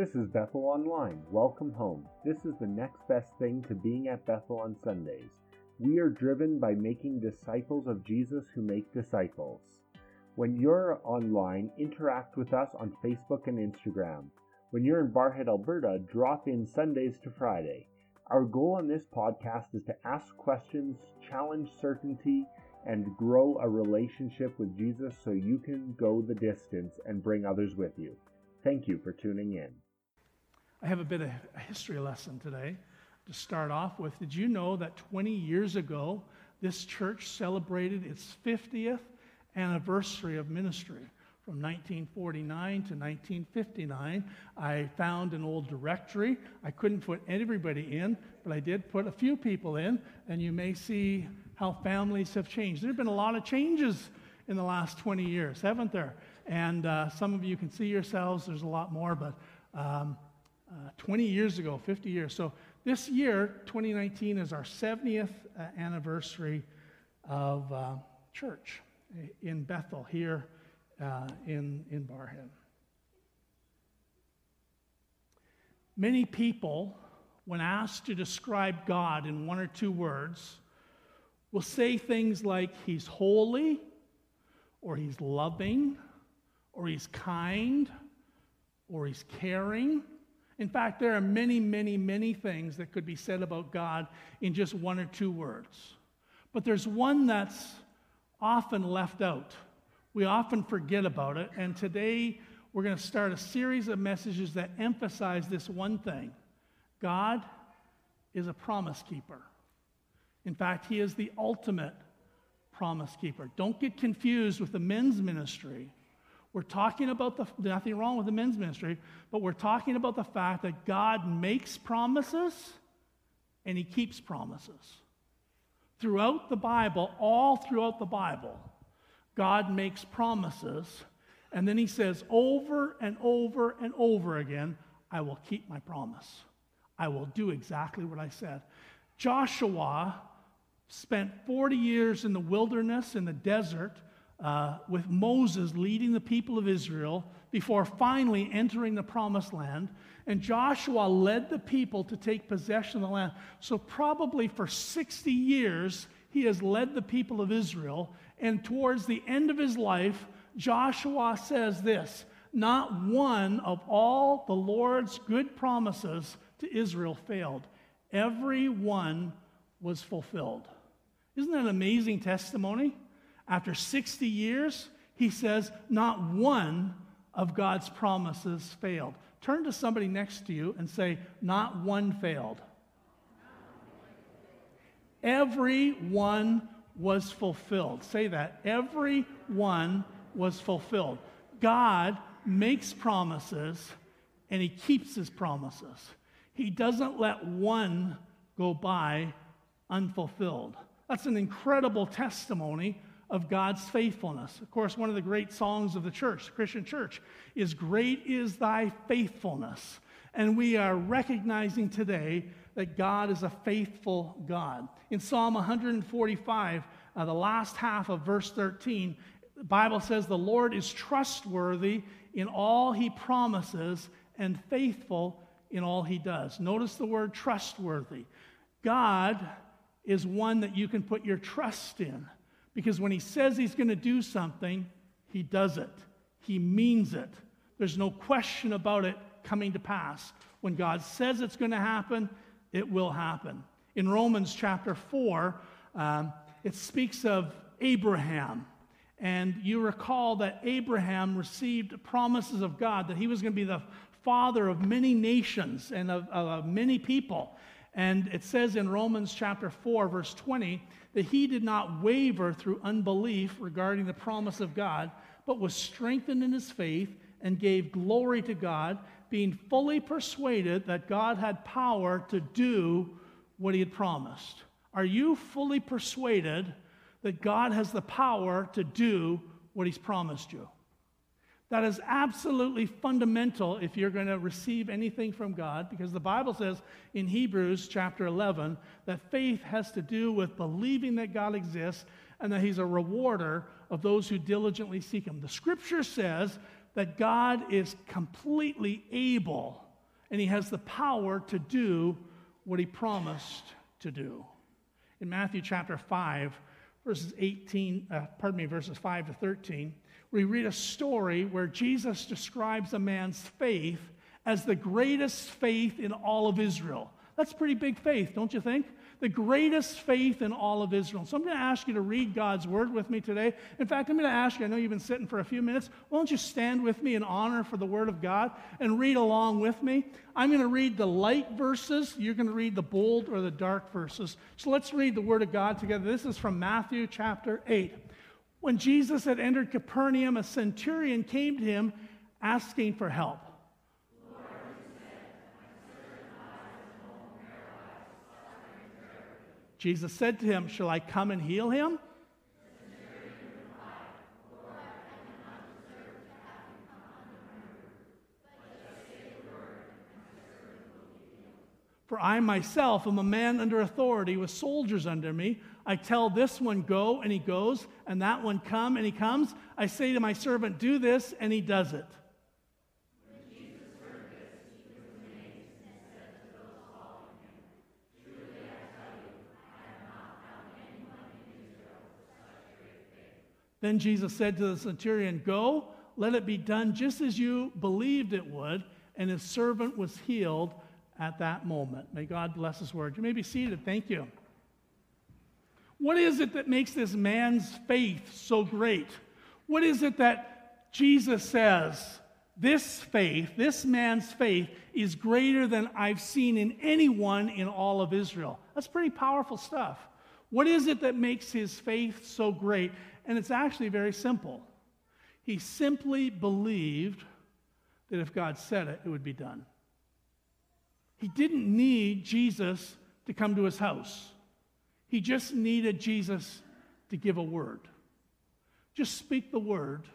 This is Bethel Online. Welcome home. This is the next best thing to being at Bethel on Sundays. We are driven by making disciples of Jesus who make disciples. When you're online, interact with us on Facebook and Instagram. When you're in Barrhead, Alberta, drop in Sundays to Friday. Our goal on this podcast is to ask questions, challenge certainty, and grow a relationship with Jesus so you can go the distance and bring others with you. Thank you for tuning in. I have a bit of a history lesson today to start off with. Did you know that 20 years ago, this church celebrated its 50th anniversary of ministry? From 1949 to 1959, I found an old directory. I couldn't put everybody in, but I did put a few people in, and you may see how families have changed. There have been a lot of changes in the last 20 years, haven't there? And uh, some of you can see yourselves, there's a lot more, but um, uh, 20 years ago, 50 years. So this year, 2019, is our 70th uh, anniversary of uh, church in Bethel here uh, in, in Barrhead. Many people, when asked to describe God in one or two words, will say things like he's holy, or he's loving, or he's kind, or he's caring. In fact, there are many, many, many things that could be said about God in just one or two words. But there's one that's often left out. We often forget about it, and today we're going to start a series of messages that emphasize this one thing God is a promise keeper. In fact, he is the ultimate promise keeper. Don't get confused with the men's ministry. We're talking about the, nothing wrong with the men's ministry, but we're talking about the fact that God makes promises and he keeps promises. Throughout the Bible, all throughout the Bible, God makes promises, and then he says over and over and over again, I will keep my promise. I will do exactly what I said. Joshua spent 40 years in the wilderness, in the desert, uh, with Moses leading the people of Israel before finally entering the promised land. And Joshua led the people to take possession of the land. So, probably for 60 years, he has led the people of Israel. And towards the end of his life, Joshua says this Not one of all the Lord's good promises to Israel failed, every one was fulfilled. Isn't that an amazing testimony? After 60 years, he says, not one of God's promises failed. Turn to somebody next to you and say, not one failed. Every one was fulfilled. Say that. Every one was fulfilled. God makes promises and he keeps his promises. He doesn't let one go by unfulfilled. That's an incredible testimony of God's faithfulness. Of course, one of the great songs of the church, the Christian church, is Great is Thy Faithfulness. And we are recognizing today that God is a faithful God. In Psalm 145, uh, the last half of verse 13, the Bible says, The Lord is trustworthy in all he promises and faithful in all he does. Notice the word trustworthy. God is one that you can put your trust in. Because when he says he's going to do something, he does it. He means it. There's no question about it coming to pass. When God says it's going to happen, it will happen. In Romans chapter 4, um, it speaks of Abraham. And you recall that Abraham received promises of God that he was going to be the father of many nations and of, of many people. And it says in Romans chapter 4, verse 20, that he did not waver through unbelief regarding the promise of God, but was strengthened in his faith and gave glory to God, being fully persuaded that God had power to do what he had promised. Are you fully persuaded that God has the power to do what he's promised you? That is absolutely fundamental if you're going to receive anything from God, because the Bible says in Hebrews chapter 11 that faith has to do with believing that God exists and that He's a rewarder of those who diligently seek Him. The scripture says that God is completely able and he has the power to do what he promised to do. In Matthew chapter 5, verses 18, uh, pardon me, verses 5 to 13, we read a story where Jesus describes a man's faith as the greatest faith in all of Israel. That's pretty big faith, don't you think? the greatest faith in all of Israel. So I'm going to ask you to read God's word with me today. In fact, I'm going to ask you, I know you've been sitting for a few minutes, why don't you stand with me in honor for the word of God and read along with me? I'm going to read the light verses, you're going to read the bold or the dark verses. So let's read the word of God together. This is from Matthew chapter 8. When Jesus had entered Capernaum, a centurion came to him asking for help. Jesus said to him, Shall I come and heal him? For I myself am a man under authority with soldiers under me. I tell this one, go, and he goes, and that one, come, and he comes. I say to my servant, do this, and he does it. Then Jesus said to the centurion, Go, let it be done just as you believed it would. And his servant was healed at that moment. May God bless his word. You may be seated. Thank you. What is it that makes this man's faith so great? What is it that Jesus says, this faith, this man's faith, is greater than I've seen in anyone in all of Israel? That's pretty powerful stuff. What is it that makes his faith so great? And it's actually very simple. He simply believed that if God said it, it would be done. He didn't need Jesus to come to his house, he just needed Jesus to give a word. Just speak the word,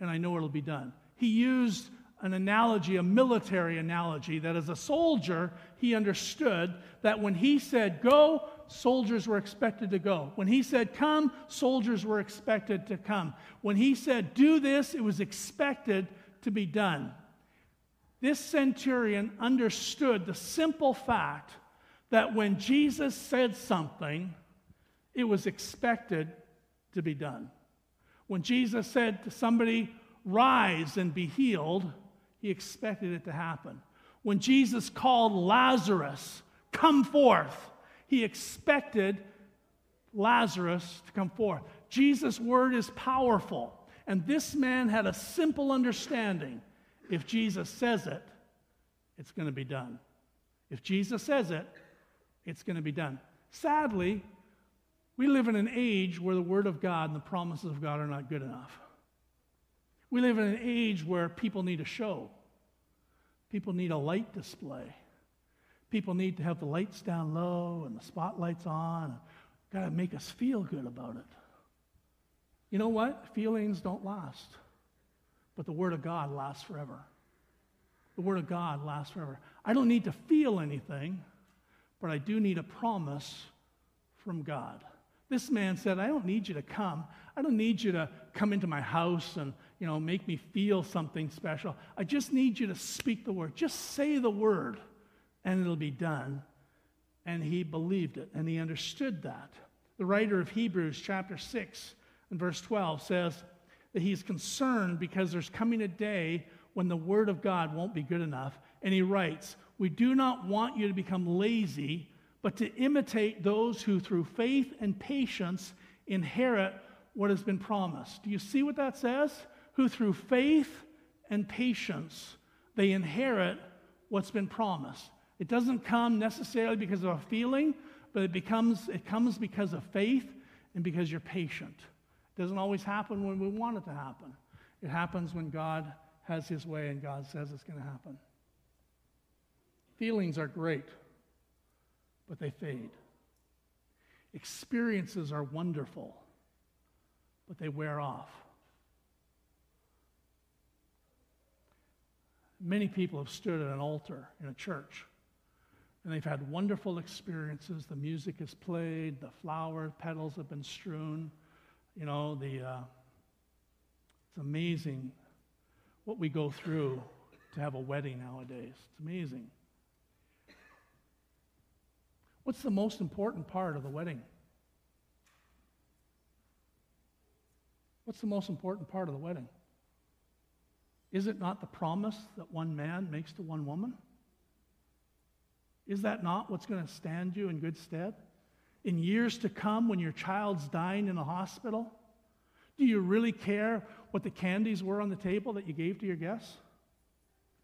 and I know it'll be done. He used an analogy, a military analogy, that as a soldier, he understood that when he said, Go, soldiers were expected to go. When he said, Come, soldiers were expected to come. When he said, Do this, it was expected to be done. This centurion understood the simple fact that when Jesus said something, it was expected to be done. When Jesus said to somebody, Rise and be healed, he expected it to happen. When Jesus called Lazarus, Come forth, he expected Lazarus to come forth. Jesus' word is powerful. And this man had a simple understanding. If Jesus says it, it's going to be done. If Jesus says it, it's going to be done. Sadly, we live in an age where the Word of God and the promises of God are not good enough. We live in an age where people need a show, people need a light display. People need to have the lights down low and the spotlights on. Got to make us feel good about it. You know what? Feelings don't last. But the Word of God lasts forever. The Word of God lasts forever. I don't need to feel anything, but I do need a promise from God. This man said, I don't need you to come. I don't need you to come into my house and, you know, make me feel something special. I just need you to speak the word. Just say the word and it'll be done. And he believed it and he understood that. The writer of Hebrews, chapter 6 and verse 12, says that he's concerned because there's coming a day when the word of God won't be good enough. And he writes, We do not want you to become lazy, but to imitate those who through faith and patience inherit what has been promised. Do you see what that says? Who through faith and patience they inherit what's been promised. It doesn't come necessarily because of a feeling, but it, becomes, it comes because of faith and because you're patient. It doesn't always happen when we want it to happen. It happens when God has his way and God says it's going to happen. Feelings are great, but they fade. Experiences are wonderful, but they wear off. Many people have stood at an altar in a church and they've had wonderful experiences. The music is played, the flower petals have been strewn. You know, the, uh, it's amazing what we go through to have a wedding nowadays. It's amazing. What's the most important part of the wedding? What's the most important part of the wedding? Is it not the promise that one man makes to one woman? Is that not what's going to stand you in good stead? In years to come, when your child's dying in a hospital, do you really care what the candies were on the table that you gave to your guests?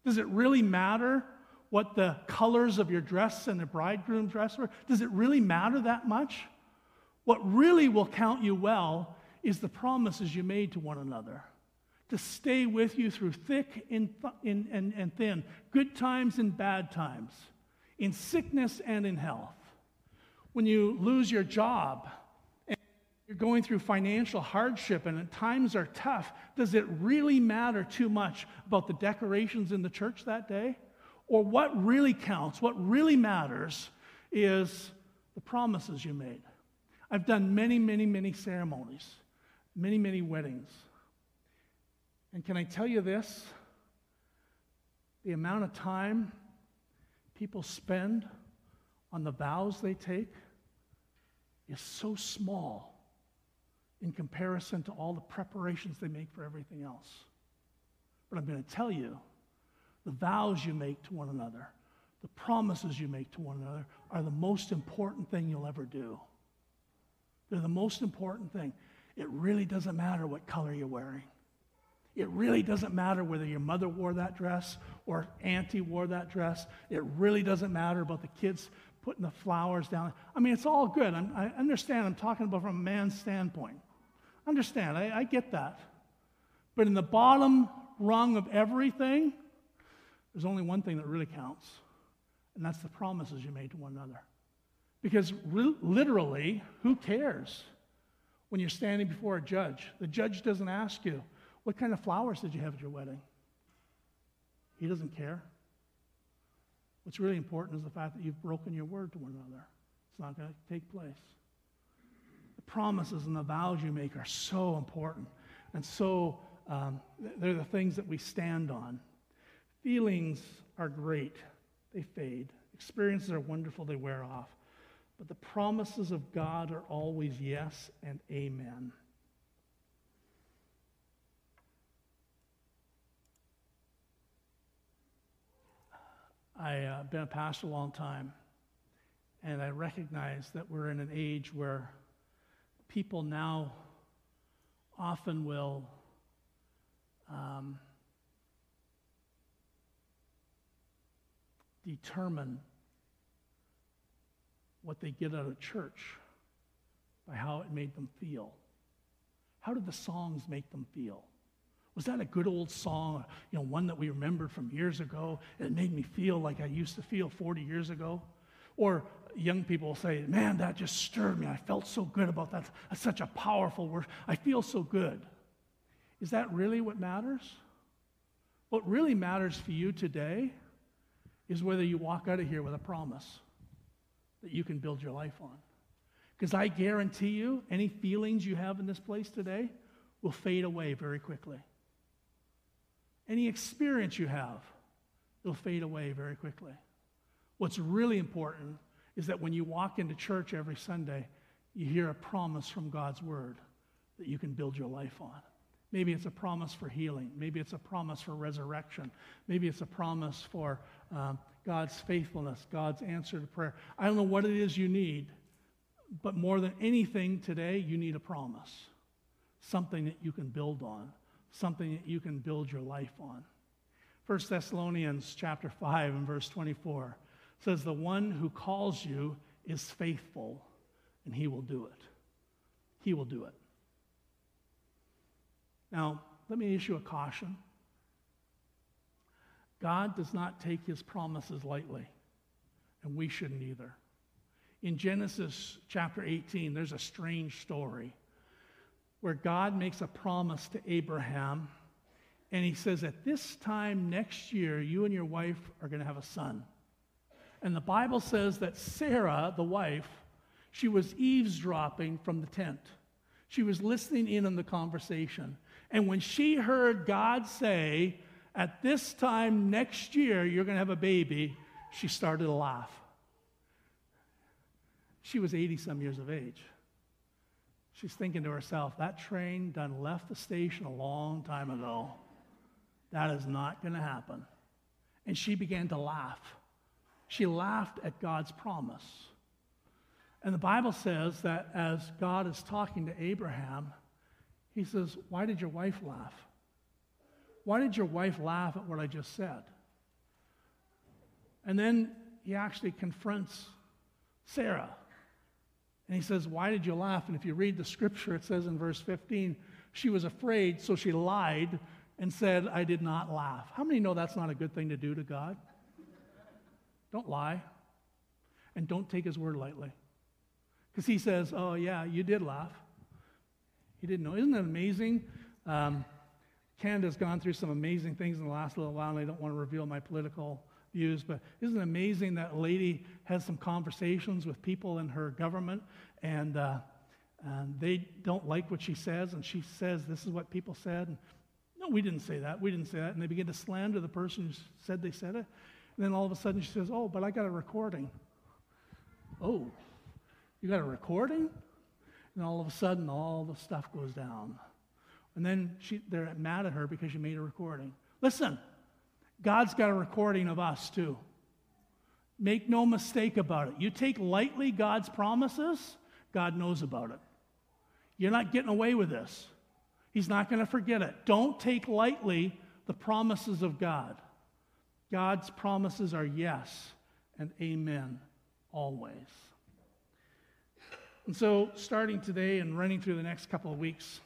Does it really matter what the colors of your dress and the bridegroom dress were? Does it really matter that much? What really will count you well is the promises you made to one another to stay with you through thick and, th- and, and thin, good times and bad times, in sickness and in health. When you lose your job and you're going through financial hardship and times are tough, does it really matter too much about the decorations in the church that day? Or what really counts, what really matters is the promises you made. I've done many, many, many ceremonies, many, many weddings. And can I tell you this? The amount of time people spend on the vows they take is so small in comparison to all the preparations they make for everything else. But I'm going to tell you the vows you make to one another, the promises you make to one another are the most important thing you'll ever do. They're the most important thing. It really doesn't matter what color you're wearing. It really doesn't matter whether your mother wore that dress or auntie wore that dress. It really doesn't matter about the kids putting the flowers down. I mean, it's all good. I'm, i understand. I'm talking about from a man's standpoint. Understand. I, I get that. But in the bottom rung of everything, there's only one thing that really counts, and that's the promises you made to one another. Because re- literally, who cares when you're standing before a judge? The judge doesn't ask you, what kind of flowers did you have at your wedding? He doesn't care. What's really important is the fact that you've broken your word to one another. It's not going to take place. The promises and the vows you make are so important and so um, they're the things that we stand on. Feelings are great, they fade. Experiences are wonderful, they wear off. But the promises of God are always yes and amen. I've uh, been a pastor a long time, and I recognize that we're in an age where people now often will um, determine what they get out of church by how it made them feel. How did the songs make them feel? Was that a good old song, you know, one that we remembered from years ago? It made me feel like I used to feel 40 years ago. Or young people say, man, that just stirred me. I felt so good about that. That's such a powerful word. I feel so good. Is that really what matters? What really matters for you today is whether you walk out of here with a promise that you can build your life on. Because I guarantee you, any feelings you have in this place today will fade away very quickly any experience you have, it'll fade away very quickly. What's really important is that when you walk into church every Sunday, you hear a promise from God's word that you can build your life on. Maybe it's a promise for healing. Maybe it's a promise for resurrection. Maybe it's a promise for um, God's faithfulness, God's answer to prayer. I don't know what it is you need, but more than anything today, you need a promise, something that you can build on something that you can build your life on. 1 Thessalonians chapter 5 and verse 24 says, The one who calls you is faithful, and he will do it. He will do it. Now, let me issue a caution. God does not take his promises lightly, and we shouldn't either. In Genesis chapter 18, there's a strange story where God makes a promise to Abraham. And he says, At this time next year, you and your wife are going to have a son. And the Bible says that Sarah, the wife, she was eavesdropping from the tent. She was listening in on the conversation. And when she heard God say, At this time next year, you're going to have a baby. She started to laugh. She was 80 some years of age. She's thinking to herself, that train done left the station a long time ago. That is not going to happen. And she began to laugh. She laughed at God's promise. And the Bible says that as God is talking to Abraham, he says, Why did your wife laugh? Why did your wife laugh at what I just said? And then he actually confronts Sarah. And he says, Why did you laugh? And if you read the scripture, it says in verse 15, she was afraid, so she lied and said, I did not laugh. How many know that's not a good thing to do to God? Don't lie. And don't take his word lightly. Because he says, Oh, yeah, you did laugh. He didn't know. Isn't that amazing? Um, Canada's gone through some amazing things in the last little while, and I don't want to reveal my political views, but isn't it amazing that a lady has some conversations with people in her government and, uh, and they don't like what she says, and she says, This is what people said. And, no, we didn't say that. We didn't say that. And they begin to slander the person who said they said it. And then all of a sudden she says, Oh, but I got a recording. Oh, you got a recording? And all of a sudden, all the stuff goes down. And then she, they're mad at her because she made a recording. Listen, God's got a recording of us too. Make no mistake about it. You take lightly God's promises, God knows about it. You're not getting away with this. He's not going to forget it. Don't take lightly the promises of God. God's promises are yes and amen always. And so, starting today and running through the next couple of weeks,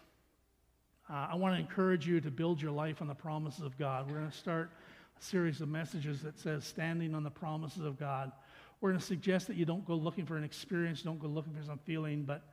uh, I want to encourage you to build your life on the promises of God. We're going to start a series of messages that says standing on the promises of God. We're going to suggest that you don't go looking for an experience, don't go looking for some feeling, but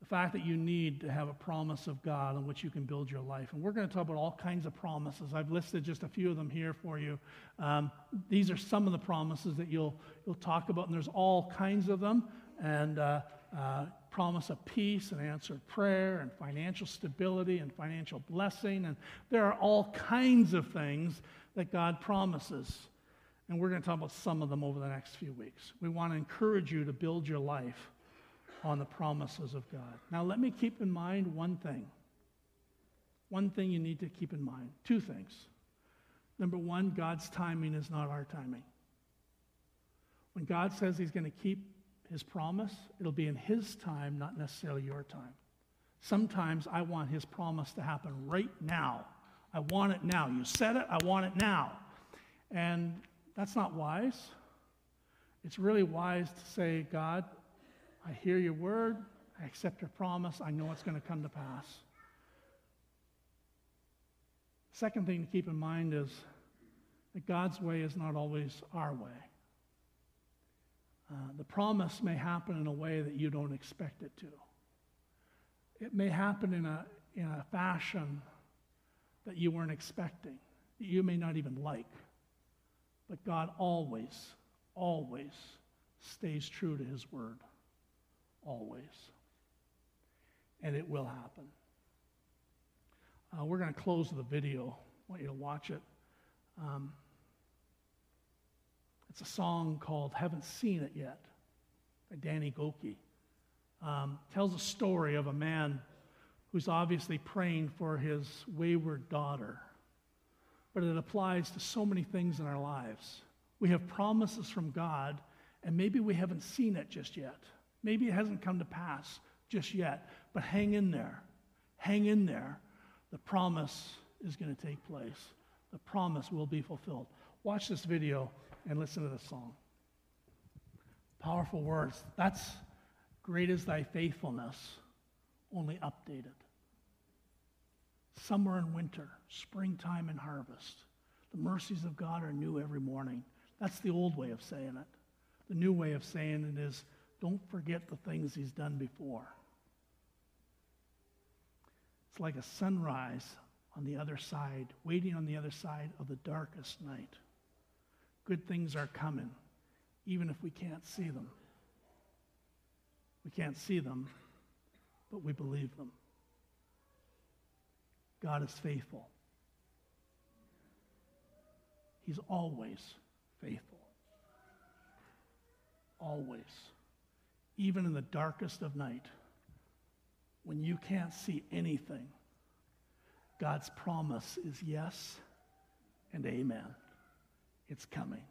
the fact that you need to have a promise of God on which you can build your life. And we're going to talk about all kinds of promises. I've listed just a few of them here for you. Um, these are some of the promises that you'll, you'll talk about, and there's all kinds of them. And uh, uh, promise of peace and answered prayer and financial stability and financial blessing. And there are all kinds of things that God promises. And we're going to talk about some of them over the next few weeks. We want to encourage you to build your life on the promises of God. Now, let me keep in mind one thing. One thing you need to keep in mind. Two things. Number one, God's timing is not our timing. When God says He's going to keep His promise, it'll be in His time, not necessarily your time. Sometimes I want His promise to happen right now. I want it now. You said it, I want it now. And that's not wise. It's really wise to say, God, I hear your word, I accept your promise, I know it's going to come to pass. Second thing to keep in mind is that God's way is not always our way. Uh, the promise may happen in a way that you don't expect it to. It may happen in a, in a fashion that you weren't expecting, that you may not even like. But God always, always stays true to his word. Always. And it will happen. Uh, we're going to close the video. I want you to watch it. Um, it's a song called Haven't Seen It Yet by Danny Gokey. Um, tells a story of a man who's obviously praying for his wayward daughter. But it applies to so many things in our lives. We have promises from God, and maybe we haven't seen it just yet. Maybe it hasn't come to pass just yet. But hang in there. Hang in there. The promise is going to take place. The promise will be fulfilled. Watch this video and listen to the song. Powerful words. That's great is thy faithfulness only updated. Summer and winter, springtime and harvest. The mercies of God are new every morning. That's the old way of saying it. The new way of saying it is don't forget the things He's done before. It's like a sunrise on the other side, waiting on the other side of the darkest night. Good things are coming, even if we can't see them. We can't see them, but we believe them. God is faithful. He's always faithful. Always. Even in the darkest of night, when you can't see anything, God's promise is yes and amen. It's coming.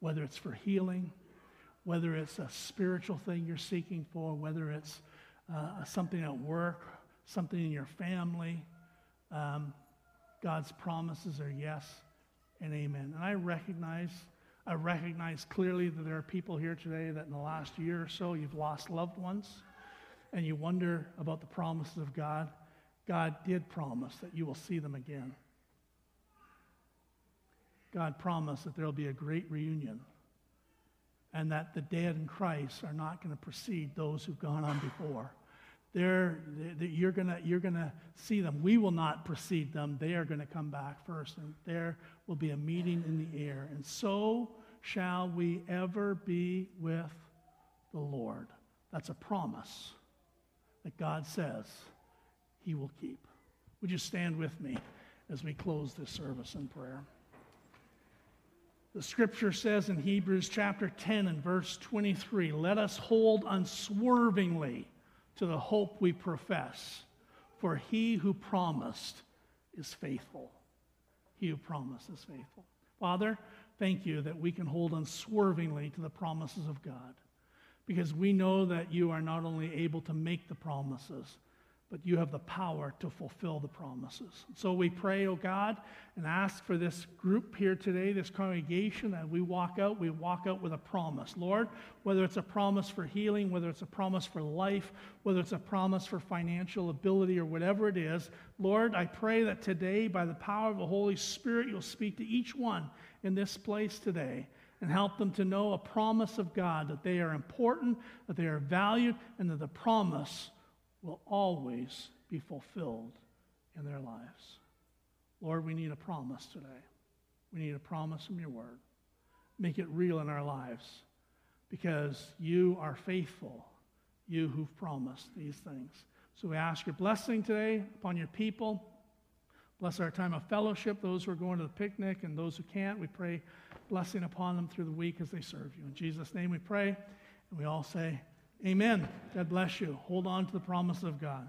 Whether it's for healing, whether it's a spiritual thing you're seeking for, whether it's uh, something at work, something in your family, um, God's promises are yes and amen. And I recognize, I recognize clearly that there are people here today that in the last year or so you've lost loved ones and you wonder about the promises of God. God did promise that you will see them again. God promised that there will be a great reunion and that the dead in Christ are not going to precede those who've gone on before. They're, they, you're going you're gonna see them. We will not precede them. They are going to come back first, and there will be a meeting in the air. And so shall we ever be with the Lord. That's a promise that God says he will keep. Would you stand with me as we close this service in prayer? The scripture says in Hebrews chapter 10 and verse 23 let us hold unswervingly to the hope we profess. For he who promised is faithful. He who promised is faithful. Father, thank you that we can hold unswervingly to the promises of God because we know that you are not only able to make the promises, but you have the power to fulfill the promises. So we pray, oh God, and ask for this group here today, this congregation, that we walk out, we walk out with a promise. Lord, whether it's a promise for healing, whether it's a promise for life, whether it's a promise for financial ability or whatever it is, Lord, I pray that today, by the power of the Holy Spirit, you'll speak to each one in this place today and help them to know a promise of God that they are important, that they are valued, and that the promise will always be fulfilled in their lives. Lord, we need a promise today. We need a promise from your word. Make it real in our lives because you are faithful, you who've promised these things. So we ask your blessing today upon your people. Bless our time of fellowship, those who are going to the picnic and those who can't. We pray blessing upon them through the week as they serve you. In Jesus' name we pray. And we all say, Amen. God bless you. Hold on to the promise of God.